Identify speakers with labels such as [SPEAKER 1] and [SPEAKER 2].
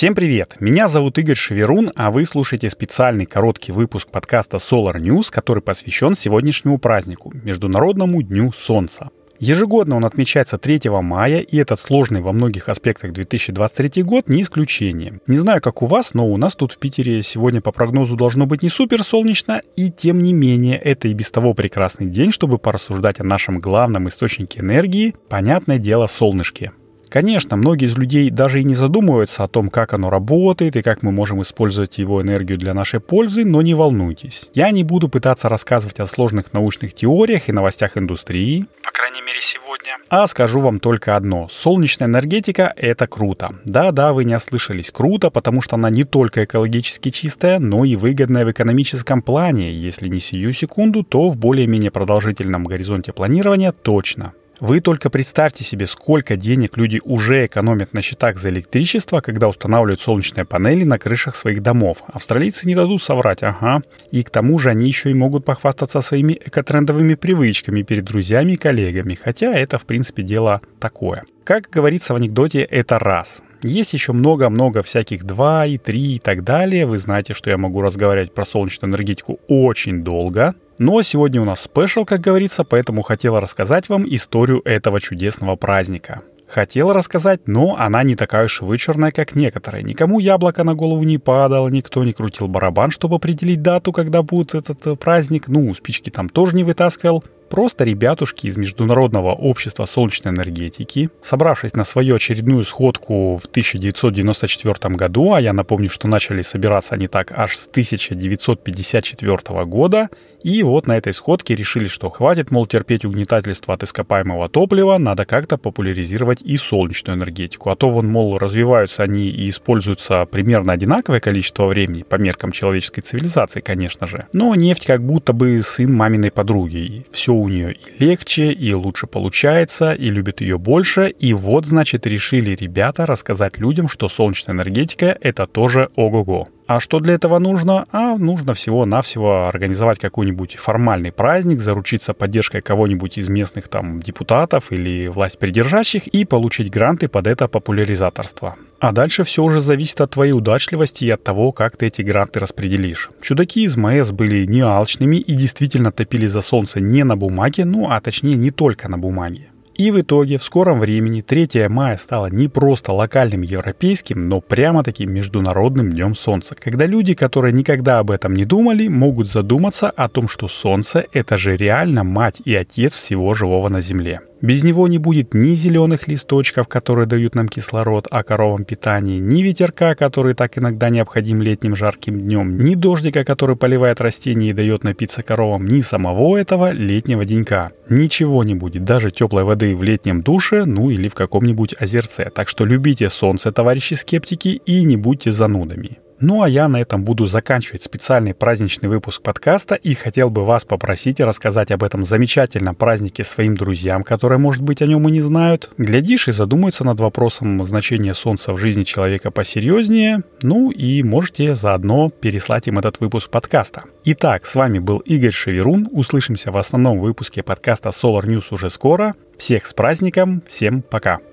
[SPEAKER 1] Всем привет! Меня зовут Игорь Шеверун, а вы слушаете специальный короткий выпуск подкаста Solar News, который посвящен сегодняшнему празднику – Международному дню Солнца. Ежегодно он отмечается 3 мая, и этот сложный во многих аспектах 2023 год не исключение. Не знаю, как у вас, но у нас тут в Питере сегодня по прогнозу должно быть не супер солнечно, и тем не менее это и без того прекрасный день, чтобы порассуждать о нашем главном источнике энергии, понятное дело, солнышке. Конечно, многие из людей даже и не задумываются о том, как оно работает и как мы можем использовать его энергию для нашей пользы, но не волнуйтесь. Я не буду пытаться рассказывать о сложных научных теориях и новостях индустрии, по крайней мере сегодня, а скажу вам только одно. Солнечная энергетика — это круто. Да-да, вы не ослышались. Круто, потому что она не только экологически чистая, но и выгодная в экономическом плане. Если не сию секунду, то в более-менее продолжительном горизонте планирования точно. Вы только представьте себе, сколько денег люди уже экономят на счетах за электричество, когда устанавливают солнечные панели на крышах своих домов. Австралийцы не дадут соврать, ага. И к тому же они еще и могут похвастаться своими экотрендовыми привычками перед друзьями и коллегами, хотя это, в принципе, дело такое. Как говорится в анекдоте, это раз. Есть еще много-много всяких 2 и 3 и так далее. Вы знаете, что я могу разговаривать про солнечную энергетику очень долго. Но сегодня у нас спешл, как говорится, поэтому хотела рассказать вам историю этого чудесного праздника. Хотела рассказать, но она не такая уж вычурная, как некоторые. Никому яблоко на голову не падало, никто не крутил барабан, чтобы определить дату, когда будет этот э, праздник. Ну, спички там тоже не вытаскивал. Просто ребятушки из Международного общества солнечной энергетики, собравшись на свою очередную сходку в 1994 году, а я напомню, что начали собираться они так аж с 1954 года, и вот на этой сходке решили, что хватит, мол, терпеть угнетательство от ископаемого топлива, надо как-то популяризировать и солнечную энергетику. А то вон, мол, развиваются они и используются примерно одинаковое количество времени, по меркам человеческой цивилизации, конечно же. Но нефть как будто бы сын маминой подруги. Все у нее и легче, и лучше получается, и любит ее больше. И вот, значит, решили ребята рассказать людям, что солнечная энергетика — это тоже ого-го. А что для этого нужно? А нужно всего-навсего организовать какой-нибудь формальный праздник, заручиться поддержкой кого-нибудь из местных там депутатов или власть придержащих и получить гранты под это популяризаторство. А дальше все уже зависит от твоей удачливости и от того, как ты эти гранты распределишь. Чудаки из МС были не алчными и действительно топили за солнце не на бумаге, ну а точнее не только на бумаге. И в итоге в скором времени 3 мая стало не просто локальным европейским, но прямо-таки международным днем Солнца, когда люди, которые никогда об этом не думали, могут задуматься о том, что Солнце — это же реально мать и отец всего живого на Земле. Без него не будет ни зеленых листочков, которые дают нам кислород, а коровам питание, ни ветерка, который так иногда необходим летним жарким днем, ни дождика, который поливает растения и дает напиться коровам, ни самого этого летнего денька. Ничего не будет, даже теплой воды в летнем душе, ну или в каком-нибудь озерце. Так что любите солнце, товарищи скептики, и не будьте занудами. Ну а я на этом буду заканчивать специальный праздничный выпуск подкаста и хотел бы вас попросить рассказать об этом замечательном празднике своим друзьям, которые, может быть, о нем и не знают. Глядишь и задумаются над вопросом значения Солнца в жизни человека посерьезнее. Ну и можете заодно переслать им этот выпуск подкаста. Итак, с вами был Игорь Шеверун. Услышимся в основном выпуске подкаста Solar News уже скоро. Всех с праздником, всем пока!